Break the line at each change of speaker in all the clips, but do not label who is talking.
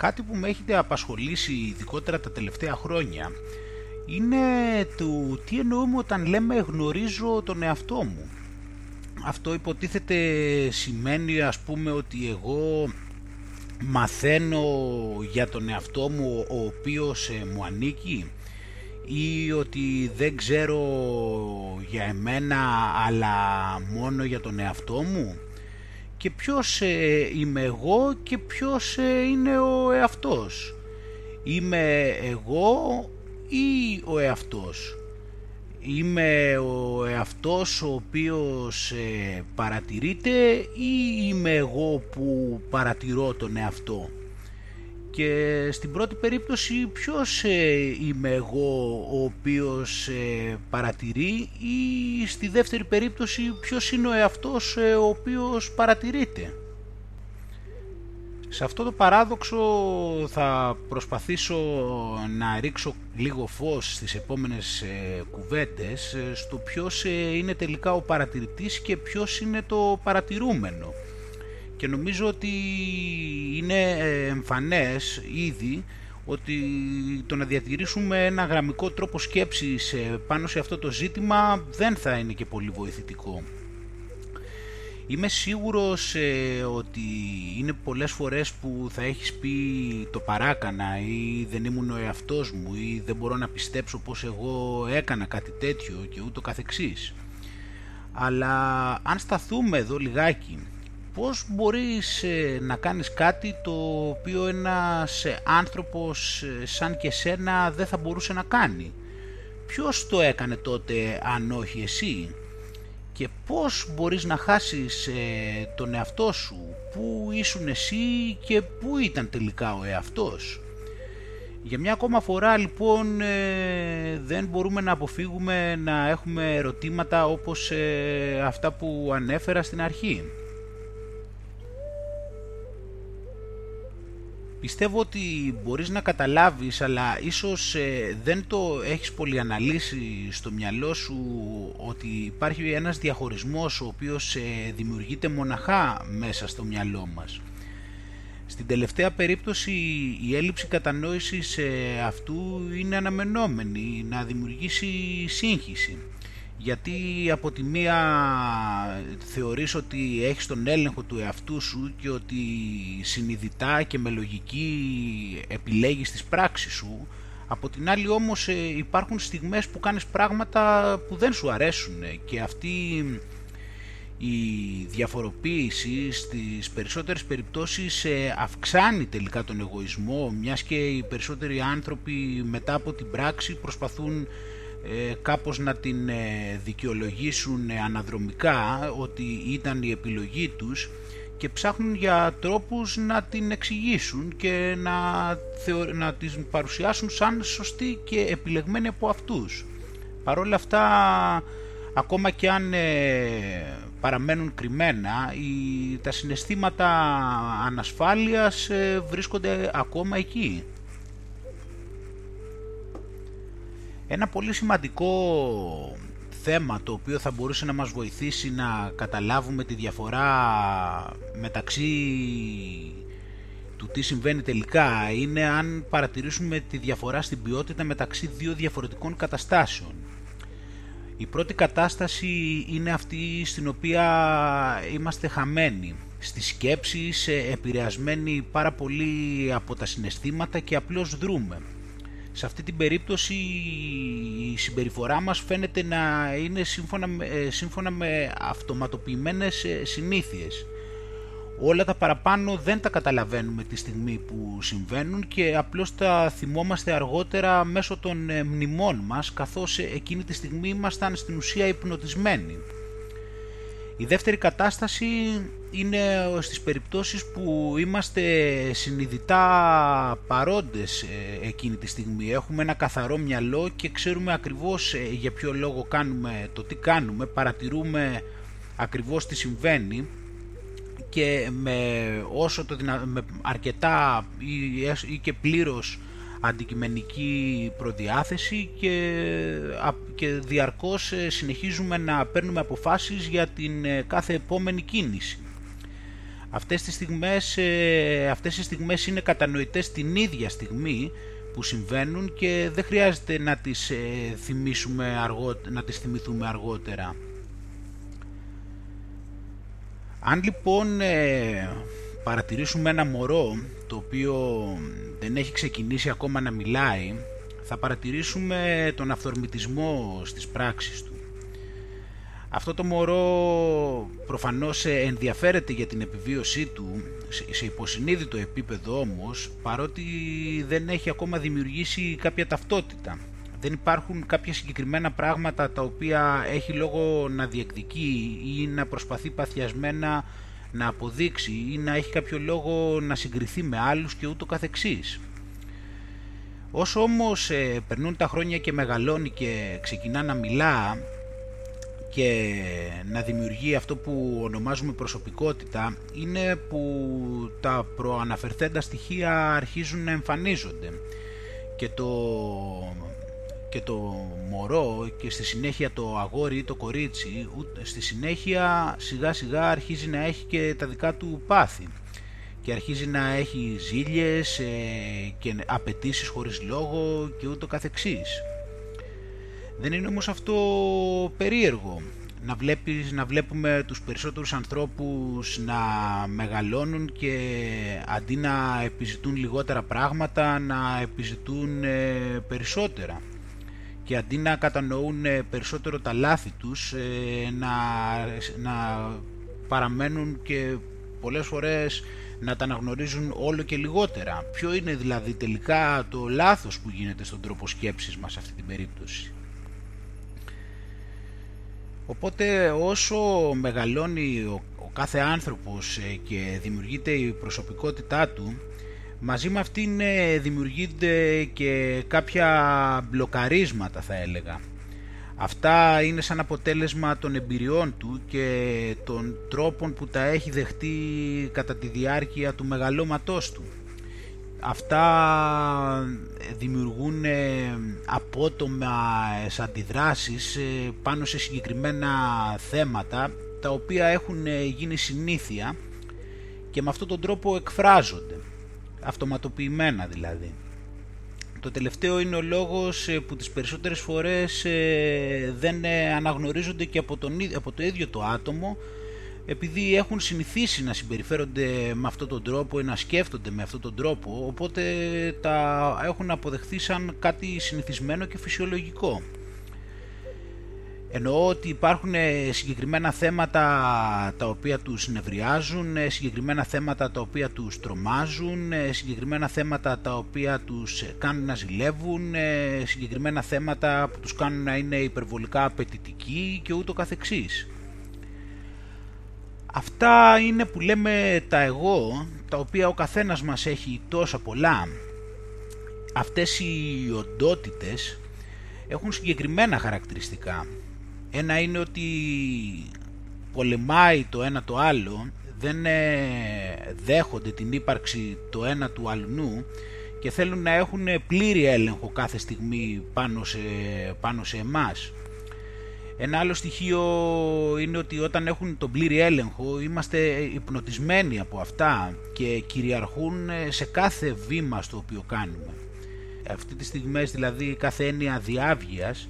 κάτι που με έχετε απασχολήσει ειδικότερα τα τελευταία χρόνια είναι το τι εννοούμε όταν λέμε γνωρίζω τον εαυτό μου. Αυτό υποτίθεται σημαίνει ας πούμε ότι εγώ μαθαίνω για τον εαυτό μου ο οποίος ε, μου ανήκει ή ότι δεν ξέρω για εμένα αλλά μόνο για τον εαυτό μου και ποιος ε, είμαι εγώ και ποιος ε, είναι ο εαυτός. Είμαι εγώ ή ο εαυτός; Είμαι ο εαυτός ο οποίος ε, παρατηρείται ή είμαι εγώ που παρατηρώ τον εαυτό; Και στην πρώτη περίπτωση ποιος ε, είμαι εγώ ο οποίος ε, παρατηρεί ή στη δεύτερη περίπτωση ποιος είναι ο εαυτός ε, ο οποίος παρατηρείται; Σε αυτό το παράδοξο θα προσπαθήσω να ρίξω λίγο φως στις επόμενες κουβέντες στο ποιος είναι τελικά ο παρατηρητής και ποιος είναι το παρατηρούμενο και νομίζω ότι είναι εμφανές ήδη ότι το να διατηρήσουμε ένα γραμμικό τρόπο σκέψης ε, πάνω σε αυτό το ζήτημα δεν θα είναι και πολύ βοηθητικό. Είμαι σίγουρος ε, ότι είναι πολλές φορές που θα έχεις πει το παράκανα ή δεν ήμουν ο εαυτός μου ή δεν μπορώ να πιστέψω πως εγώ έκανα κάτι τέτοιο και ούτω καθεξής. Αλλά αν σταθούμε εδώ λιγάκι πώς μπορείς ε, να κάνεις κάτι το οποίο ένας ε, άνθρωπος ε, σαν και σένα δεν θα μπορούσε να κάνει; Ποιος το έκανε τότε αν όχι εσύ; Και πώς μπορείς να χάσεις τον εαυτό σου, πού ήσουν εσύ και πού ήταν τελικά ο εαυτός; Για μια ακόμα φορά λοιπόν δεν μπορούμε να αποφύγουμε να έχουμε ερωτήματα όπως αυτά που ανέφερα στην αρχή. Πιστεύω ότι μπορείς να καταλάβεις αλλά ίσως ε, δεν το έχεις πολύ αναλύσει στο μυαλό σου ότι υπάρχει ένας διαχωρισμός ο οποίος ε, δημιουργείται μοναχά μέσα στο μυαλό μας. Στην τελευταία περίπτωση η έλλειψη κατανόησης ε, αυτού είναι αναμενόμενη να δημιουργήσει σύγχυση γιατί από τη μία θεωρείς ότι έχεις τον έλεγχο του εαυτού σου και ότι συνειδητά και με λογική επιλέγεις τις πράξεις σου από την άλλη όμως ε, υπάρχουν στιγμές που κάνεις πράγματα που δεν σου αρέσουν και αυτή η διαφοροποίηση στις περισσότερες περιπτώσεις ε, αυξάνει τελικά τον εγωισμό μιας και οι περισσότεροι άνθρωποι μετά από την πράξη προσπαθούν ε, κάπως να την ε, δικαιολογήσουν αναδρομικά ότι ήταν η επιλογή τους και ψάχνουν για τρόπους να την εξηγήσουν και να, θεω... να την παρουσιάσουν σαν σωστή και επιλεγμένη από αυτούς. Παρόλα αυτά, ακόμα και αν ε, παραμένουν κρυμμένα, οι, τα συναισθήματα ανασφάλειας βρίσκονται ακόμα εκεί. Ένα πολύ σημαντικό θέμα το οποίο θα μπορούσε να μας βοηθήσει να καταλάβουμε τη διαφορά μεταξύ του τι συμβαίνει τελικά είναι αν παρατηρήσουμε τη διαφορά στην ποιότητα μεταξύ δύο διαφορετικών καταστάσεων. Η πρώτη κατάσταση είναι αυτή στην οποία είμαστε χαμένοι, στις σκέψεις, επηρεασμένοι πάρα πολύ από τα συναισθήματα και απλώς δρούμε σε αυτή την περίπτωση η συμπεριφορά μας φαίνεται να είναι σύμφωνα με, ε, σύμφωνα με αυτοματοποιημένες ε, συνήθειες. Όλα τα παραπάνω δεν τα καταλαβαίνουμε τη στιγμή που συμβαίνουν και απλώς τα θυμόμαστε αργότερα μέσω των ε, μνημών μας καθώς εκείνη τη στιγμή ήμασταν στην ουσία υπνοτισμένοι. Η δεύτερη κατάσταση είναι στις περιπτώσεις που είμαστε συνειδητά παρόντες ε, εκείνη τη στιγμή. Έχουμε ένα καθαρό μυαλό και ξέρουμε ακριβώς ε, για ποιο λόγο κάνουμε το τι κάνουμε, παρατηρούμε ακριβώς τι συμβαίνει και με, όσο το με αρκετά ή, ή και πλήρως αντικειμενική προδιάθεση και, και διαρκώς ε, συνεχίζουμε να παίρνουμε αποφάσεις για την κάθε επόμενη κίνηση. Αυτές τις στιγμές, ε, αυτές τις στιγμές είναι κατανοητές την ίδια στιγμή που συμβαίνουν και δεν χρειάζεται να τις, ε, θυμίσουμε να τις θυμηθούμε αργότερα. Αν λοιπόν ε, παρατηρήσουμε ένα μωρό το οποίο δεν έχει ξεκινήσει ακόμα να μιλάει, θα παρατηρήσουμε τον αυθορμητισμό στις πράξεις του. Αυτό το μωρό προφανώς ενδιαφέρεται για την επιβίωσή του, σε υποσυνείδητο επίπεδο όμως, παρότι δεν έχει ακόμα δημιουργήσει κάποια ταυτότητα. Δεν υπάρχουν κάποια συγκεκριμένα πράγματα τα οποία έχει λόγο να διεκδικεί ή να προσπαθεί παθιασμένα να αποδείξει ή να έχει κάποιο λόγο να συγκριθεί με άλλους και ούτω καθεξής. Όσο όμως ε, περνούν τα χρόνια και μεγαλώνει και ξεκινά να μιλά και να δημιουργεί αυτό που ονομάζουμε προσωπικότητα είναι που τα προαναφερθέντα στοιχεία αρχίζουν να εμφανίζονται και το, και το μωρό και στη συνέχεια το αγόρι ή το κορίτσι στη συνέχεια σιγά σιγά αρχίζει να έχει και τα δικά του πάθη. Και αρχίζει να έχει ζήλιες ε, και απαιτήσεις χωρίς λόγο και ούτω καθεξής. Δεν είναι όμως αυτό περίεργο. Να, βλέπεις, να βλέπουμε τους περισσότερους ανθρώπους να μεγαλώνουν και αντί να επιζητούν λιγότερα πράγματα να επιζητούν ε, περισσότερα και αντί να κατανοούν ε, περισσότερο τα λάθη τους να, να παραμένουν και πολλές φορές να τα αναγνωρίζουν όλο και λιγότερα. Ποιο είναι δηλαδή τελικά το λάθος που γίνεται στον τρόπο σκέψης μας σε αυτή την περίπτωση; Οπότε όσο μεγαλώνει ο, ο κάθε άνθρωπος ε, και δημιουργείται η προσωπικότητά του, μαζί με αυτήν ε, δημιουργείται και κάποια μπλοκαρίσματα θα έλεγα. Αυτά είναι σαν αποτέλεσμα των εμπειριών του και των τρόπων που τα έχει δεχτεί κατά τη διάρκεια του μεγαλώματός του. Αυτά δημιουργούν ε, απότομα αντιδράσεις ε, πάνω σε συγκεκριμένα θέματα τα οποία έχουν ε, γίνει συνήθεια και με αυτόν τον τρόπο εκφράζονται, αυτοματοποιημένα δηλαδή. Το τελευταίο είναι ο λόγος ε, που τις περισσότερες φορές ε, δεν ε, αναγνωρίζονται και από, τον, από το ίδιο το άτομο επειδή έχουν συνηθίσει να συμπεριφέρονται με αυτόν τον τρόπο ή να σκέφτονται με αυτόν τον τρόπο οπότε τα έχουν αποδεχθεί σαν κάτι συνηθισμένο και φυσιολογικό. Εννοώ ότι υπάρχουν ε, συγκεκριμένα θέματα τα οποία τους νευριάζουν, ε, συγκεκριμένα θέματα τα οποία τους τρομάζουν, ε, συγκεκριμένα θέματα τα οποία τους κάνουν να ζηλεύουν, συγκεκριμένα θέματα που τους κάνουν να είναι υπερβολικά απαιτητικοί και ούτω καθεξής. Αυτά είναι που λέμε τα εγώ, τα οποία ο καθένας μας έχει τόσα πολλά. Αυτές οι οντότητες έχουν συγκεκριμένα χαρακτηριστικά ένα είναι ότι πολεμάει το ένα το άλλο, δεν ε, δέχονται την ύπαρξη το ένα του αλλού και θέλουν να έχουν πλήρη έλεγχο κάθε στιγμή πάνω σε, πάνω σε εμάς. Ένα άλλο στοιχείο είναι ότι όταν έχουν τον πλήρη έλεγχο είμαστε υπνοτισμένοι από αυτά και κυριαρχούν σε κάθε βήμα στο οποίο κάνουμε. Αυτή τη στιγμές δηλαδή κάθε έννοια διάβγειας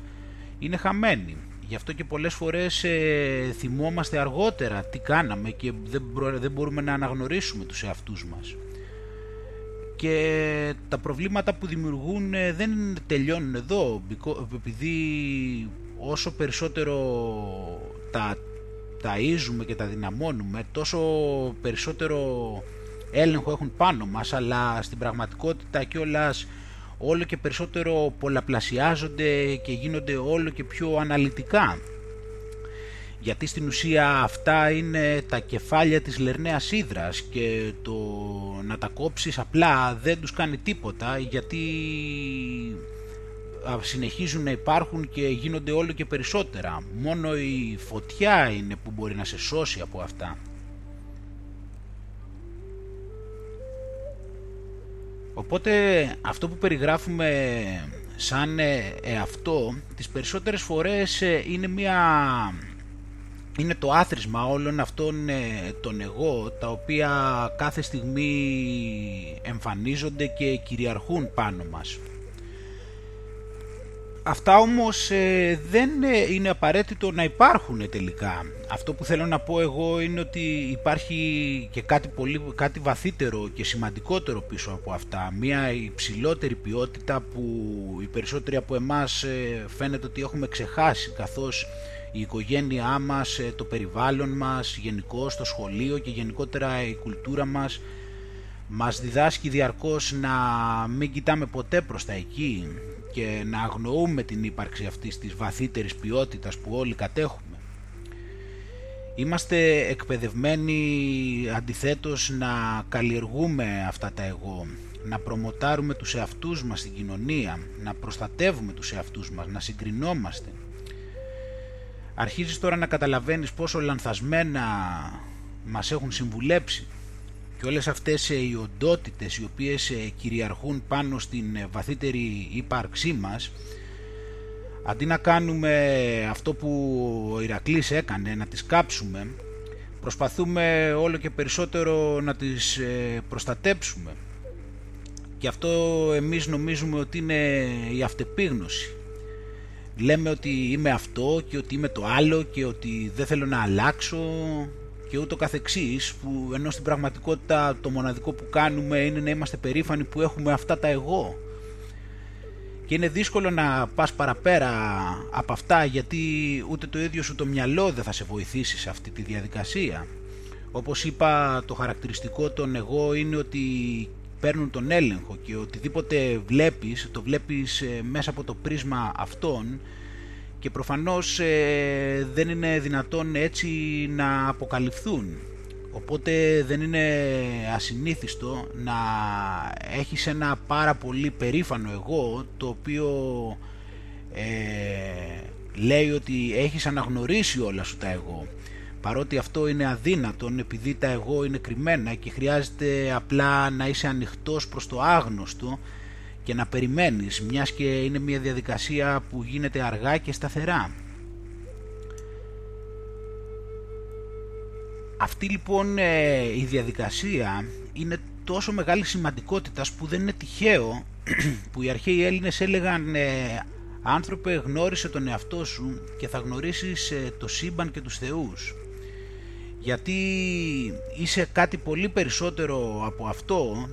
είναι χαμένη. Γι' αυτό και πολλές φορές ε, θυμόμαστε αργότερα τι κάναμε και δεν, δεν μπορούμε να αναγνωρίσουμε τους εαυτούς μας. Και τα προβλήματα που δημιουργούν ε, δεν τελειώνουν εδώ, επειδή όσο περισσότερο τα ταΐζουμε και τα δυναμώνουμε, τόσο περισσότερο έλεγχο έχουν πάνω μας, αλλά στην πραγματικότητα κιόλας όλο και περισσότερο πολλαπλασιάζονται και γίνονται όλο και πιο αναλυτικά. Γιατί στην ουσία αυτά είναι τα κεφάλια της λερναίας ύδρας και το να τα κόψεις απλά δεν τους κάνει τίποτα γιατί συνεχίζουν να υπάρχουν και γίνονται όλο και περισσότερα. Μόνο η φωτιά είναι που μπορεί να σε σώσει από αυτά. Οπότε αυτό που περιγράφουμε σαν ε, εαυτό τις περισσότερες φορές ε, είναι μια είναι το άθροισμα όλων αυτών ε, των εγώ τα οποία κάθε στιγμή εμφανίζονται και κυριαρχούν πάνω μας. Αυτά όμως ε, δεν ε, είναι απαραίτητο να υπάρχουν τελικά. Αυτό που θέλω να πω εγώ είναι ότι υπάρχει και κάτι, πολύ, κάτι βαθύτερο και σημαντικότερο πίσω από αυτά. Μία υψηλότερη ποιότητα που οι περισσότεροι από εμάς φαίνεται ότι έχουμε ξεχάσει καθώς η οικογένειά μας, ε, το περιβάλλον μας, γενικώς το σχολείο και γενικότερα η κουλτούρα μας μας διδάσκει διαρκώς να μην κοιτάμε ποτέ προς τα εκεί και να αγνοούμε την ύπαρξη αυτής της βαθύτερης ποιότητας που όλοι κατέχουμε. Είμαστε εκπαιδευμένοι αντιθέτως να καλλιεργούμε αυτά τα εγώ, να προμοτάρουμε τους εαυτούς μας στην κοινωνία, να προστατεύουμε τους εαυτούς μας, να συγκρινόμαστε, αρχίζεις τώρα να καταλαβαίνεις πόσο λανθασμένα μας έχουν συμβουλέψει και όλες αυτές ε, οι οντότητες οι οποίες ε, κυριαρχούν πάνω στην ε, βαθύτερη ύπαρξή μας αντί να κάνουμε αυτό που ο Ηρακλής έκανε, να τις κάψουμε προσπαθούμε όλο και περισσότερο να τις προστατέψουμε. Και αυτό εμείς νομίζουμε ότι είναι η αυτεπίγνωση. Λέμε ότι είμαι αυτό και ότι είμαι το άλλο και ότι δεν θέλω να αλλάξω και ούτω καθεξής που ενώ στην πραγματικότητα το μοναδικό που κάνουμε είναι να είμαστε περήφανοι που έχουμε αυτά τα εγώ. Και είναι δύσκολο να πας παραπέρα από αυτά γιατί ούτε το ίδιο σου το μυαλό δεν θα σε βοηθήσει σε αυτή τη διαδικασία. Όπως είπα το χαρακτηριστικό των εγώ είναι ότι παίρνουν τον έλεγχο και οτιδήποτε βλέπεις το βλέπεις ε, μέσα από το πρίσμα αυτών και προφανώς ε, δεν είναι δυνατόν έτσι να αποκαλυφθούν. Οπότε δεν είναι ασυνήθιστο να έχεις ένα πάρα πολύ περήφανο εγώ το οποίο ε, λέει ότι έχεις αναγνωρίσει όλα σου τα εγώ. Παρότι αυτό είναι αδύνατον επειδή τα εγώ είναι κρυμμένα και χρειάζεται απλά να είσαι ανοιχτός προς το άγνωστο και να περιμένεις μιας και είναι μια διαδικασία που γίνεται αργά και σταθερά. Αυτή λοιπόν ε, η διαδικασία είναι τόσο μεγάλη σημαντικότητας που δεν είναι τυχαίο που οι αρχαίοι Έλληνες έλεγαν ε, άνθρωπε γνώρισε τον εαυτό σου και θα γνωρίσεις ε, το σύμπαν και τους θεούς γιατί είσαι κάτι πολύ περισσότερο από αυτό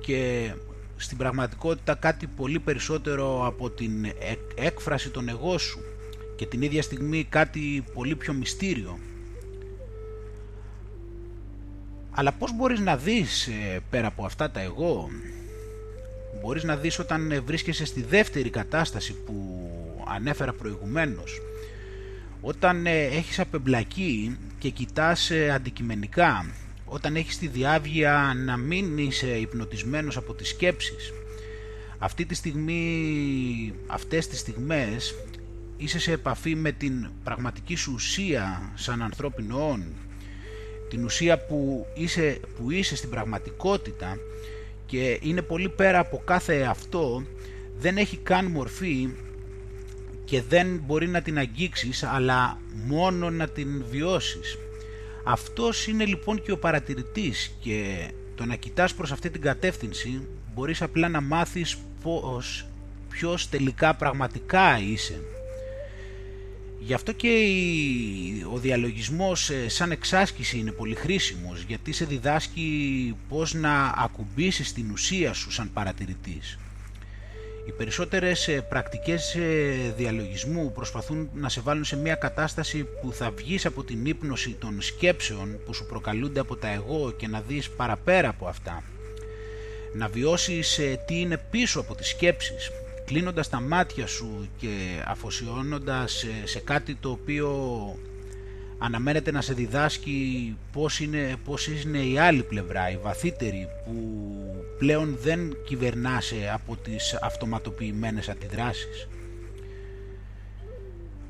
και στην πραγματικότητα κάτι πολύ περισσότερο από την έκφραση των εγώ σου και την ίδια στιγμή κάτι πολύ πιο μυστήριο. Αλλά πώς μπορείς να δεις ε, πέρα από αυτά τα εγώ, μπορείς να δεις όταν βρίσκεσαι στη δεύτερη κατάσταση που ανέφερα προηγουμένως, όταν ε, έχεις απεμπλακεί και κοιτάς ε, αντικειμενικά, όταν έχεις τη διάβγεια να μην είσαι υπνοτισμένος από τις σκέψεις. Αυτή τη στιγμή, αυτές τις στιγμές είσαι σε επαφή με την πραγματική σου ουσία σαν ανθρώπινο όν, την ουσία που είσαι, που είσαι στην πραγματικότητα και είναι πολύ πέρα από κάθε αυτό, δεν έχει καν μορφή και δεν μπορεί να την αγγίξεις αλλά μόνο να την βιώσεις. Αυτός είναι λοιπόν και ο παρατηρητής και το να κοιτάς προς αυτή την κατεύθυνση μπορείς απλά να μάθεις πώς, ποιος τελικά πραγματικά είσαι. Γι' αυτό και ο διαλογισμός ε, σαν εξάσκηση είναι πολύ χρήσιμος γιατί σε διδάσκει πώς να ακουμπήσεις την ουσία σου σαν παρατηρητής. Οι περισσότερες ε, πρακτικές ε, διαλογισμού προσπαθούν να σε βάλουν σε μια κατάσταση που θα βγεις από την ύπνωση των σκέψεων που σου προκαλούνται από τα εγώ και να δεις παραπέρα από αυτά. Να βιώσεις ε, τι είναι πίσω από τις σκέψεις, κλείνοντας τα μάτια σου και αφοσιώνοντας σε κάτι το οποίο αναμένεται να σε διδάσκει πώς είναι, πώς είναι η άλλη πλευρά, η βαθύτερη που πλέον δεν κυβερνάσαι από τις αυτοματοποιημένες αντιδράσεις.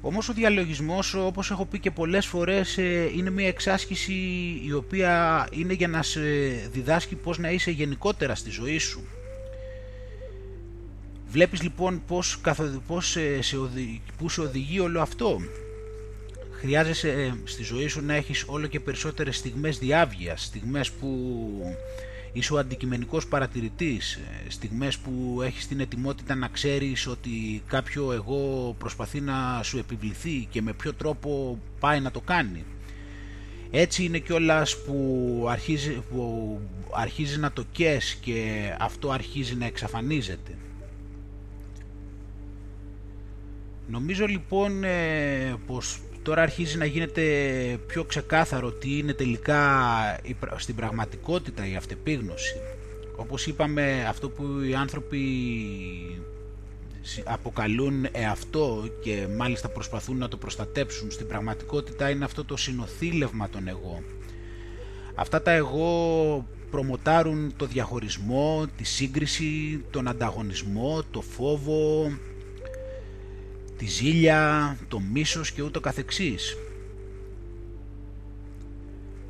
Όμως ο διαλογισμός, όπως έχω πει και πολλές φορές, ε, είναι μια εξάσκηση η οποία είναι για να σε διδάσκει πώς να είσαι γενικότερα στη ζωή σου. Βλέπεις λοιπόν πώς, πώς σε, οδηγεί, που σε οδηγεί όλο αυτό χρειάζεσαι ε, στη ζωή σου να έχεις όλο και περισσότερες στιγμές διάβγειας, στιγμές που είσαι ο αντικειμενικός παρατηρητής, ε, στιγμές που έχεις την ετοιμότητα να ξέρεις ότι κάποιο εγώ προσπαθεί να σου επιβληθεί και με ποιο τρόπο πάει να το κάνει. Έτσι είναι κιόλας που αρχίζει, που αρχίζει να το κες και αυτό αρχίζει να εξαφανίζεται. Νομίζω λοιπόν ε, πως τώρα αρχίζει να γίνεται πιο ξεκάθαρο τι είναι τελικά στην πραγματικότητα η αυτεπίγνωση. Όπως είπαμε αυτό που οι άνθρωποι αποκαλούν εαυτό και μάλιστα προσπαθούν να το προστατέψουν στην πραγματικότητα είναι αυτό το συνοθήλευμα των εγώ. Αυτά τα εγώ προμοτάρουν το διαχωρισμό, τη σύγκριση, τον ανταγωνισμό, το φόβο, τη ζήλια, το μίσος και ούτω καθεξής.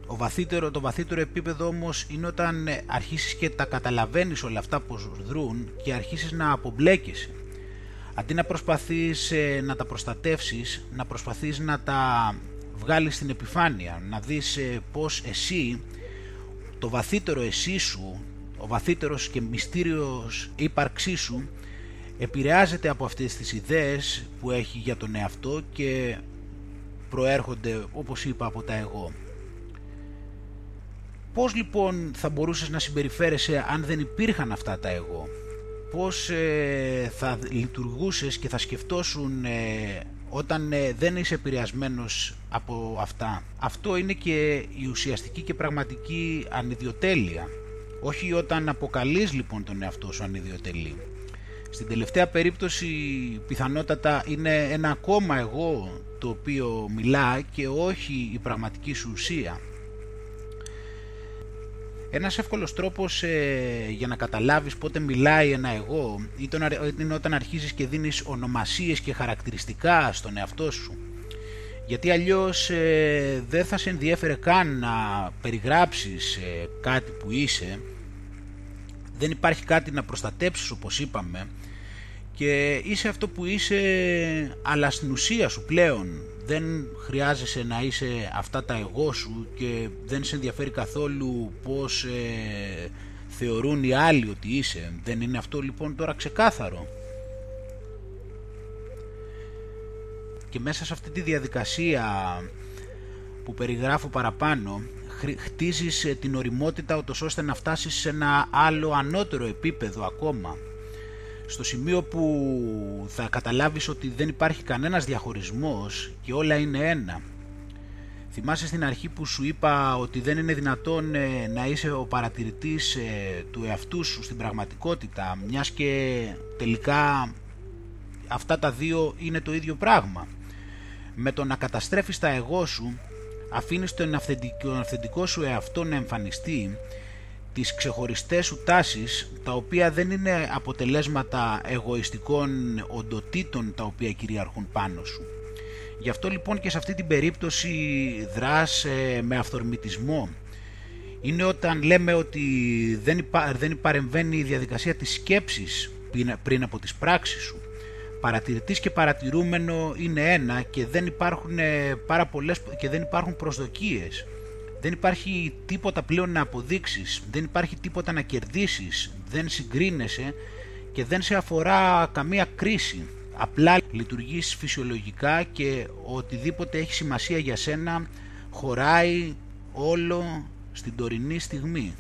Ο βαθύτερο, το βαθύτερο επίπεδο όμως είναι όταν αρχίσεις και τα καταλαβαίνεις όλα αυτά πως δρούν και αρχίσεις να απομπλέκεσαι. Αντί να προσπαθείς ε, να τα προστατεύσεις, να προσπαθείς να τα βγάλεις στην επιφάνεια, να δεις ε, πως εσύ, το βαθύτερο εσύ σου, ο βαθύτερος και μυστήριος ύπαρξής σου, επηρεάζεται από αυτές τις ιδέες που έχει για τον εαυτό και προέρχονται όπως είπα από τα εγώ. Πώς λοιπόν θα μπορούσες να συμπεριφέρεσαι αν δεν υπήρχαν αυτά τα εγώ; Πώς ε, θα λειτουργούσες και θα σκεφτόσουν ε, όταν ε, δεν είσαι επηρεασμένος από αυτά; Αυτό είναι και η ουσιαστική και πραγματική ανιδιοτέλεια. Όχι όταν αποκαλείς λοιπόν τον εαυτό σου ανιδιοτελή. Στην τελευταία περίπτωση πιθανότατα είναι ένα ακόμα εγώ το οποίο μιλά και όχι η πραγματική σου ουσία. Ένας εύκολος τρόπος ε, για να καταλάβεις πότε μιλάει ένα εγώ είναι όταν αρχίζεις και δίνεις ονομασίες και χαρακτηριστικά στον εαυτό σου. Γιατί αλλιώς ε, δεν θα σε ενδιέφερε καν να περιγράψεις ε, κάτι που είσαι δεν υπάρχει κάτι να προστατέψεις όπως είπαμε και είσαι αυτό που είσαι αλλά στην ουσία σου πλέον δεν χρειάζεσαι να είσαι αυτά τα εγώ σου και δεν σε ενδιαφέρει καθόλου πως ε, θεωρούν οι άλλοι ότι είσαι. Δεν είναι αυτό λοιπόν τώρα ξεκάθαρο. Και μέσα σε αυτή τη διαδικασία που περιγράφω παραπάνω χτίζεις ε, την οριμότητα ώστε να φτάσεις σε ένα άλλο ανώτερο επίπεδο ακόμα στο σημείο που θα καταλάβεις ότι δεν υπάρχει κανένας διαχωρισμός και όλα είναι ένα. Θυμάσαι στην αρχή που σου είπα ότι δεν είναι δυνατόν ε, να είσαι ο παρατηρητής ε, του εαυτού σου στην πραγματικότητα μιας και τελικά αυτά τα δύο είναι το ίδιο πράγμα. Με το να καταστρέφεις τα εγώ σου αφήνεις τον αυθεντικό σου εαυτό να εμφανιστεί τις ξεχωριστές σου τάσεις τα οποία δεν είναι αποτελέσματα εγωιστικών οντοτήτων τα οποία κυριαρχούν πάνω σου. Γι' αυτό λοιπόν και σε αυτή την περίπτωση δράς ε, με αυθορμητισμό. Είναι όταν λέμε ότι δεν, υπα... δεν παρεμβαίνει η διαδικασία της σκέψης πριν από τις πράξεις σου. Παρατηρητής και παρατηρούμενο είναι ένα και δεν υπάρχουν, ε, πάρα πολλές... και δεν υπάρχουν προσδοκίες δεν υπάρχει τίποτα πλέον να αποδείξεις, δεν υπάρχει τίποτα να κερδίσεις, δεν συγκρίνεσαι και δεν σε αφορά καμία κρίση. Απλά λειτουργείς φυσιολογικά και οτιδήποτε έχει σημασία για σένα χωράει όλο στην τωρινή στιγμή.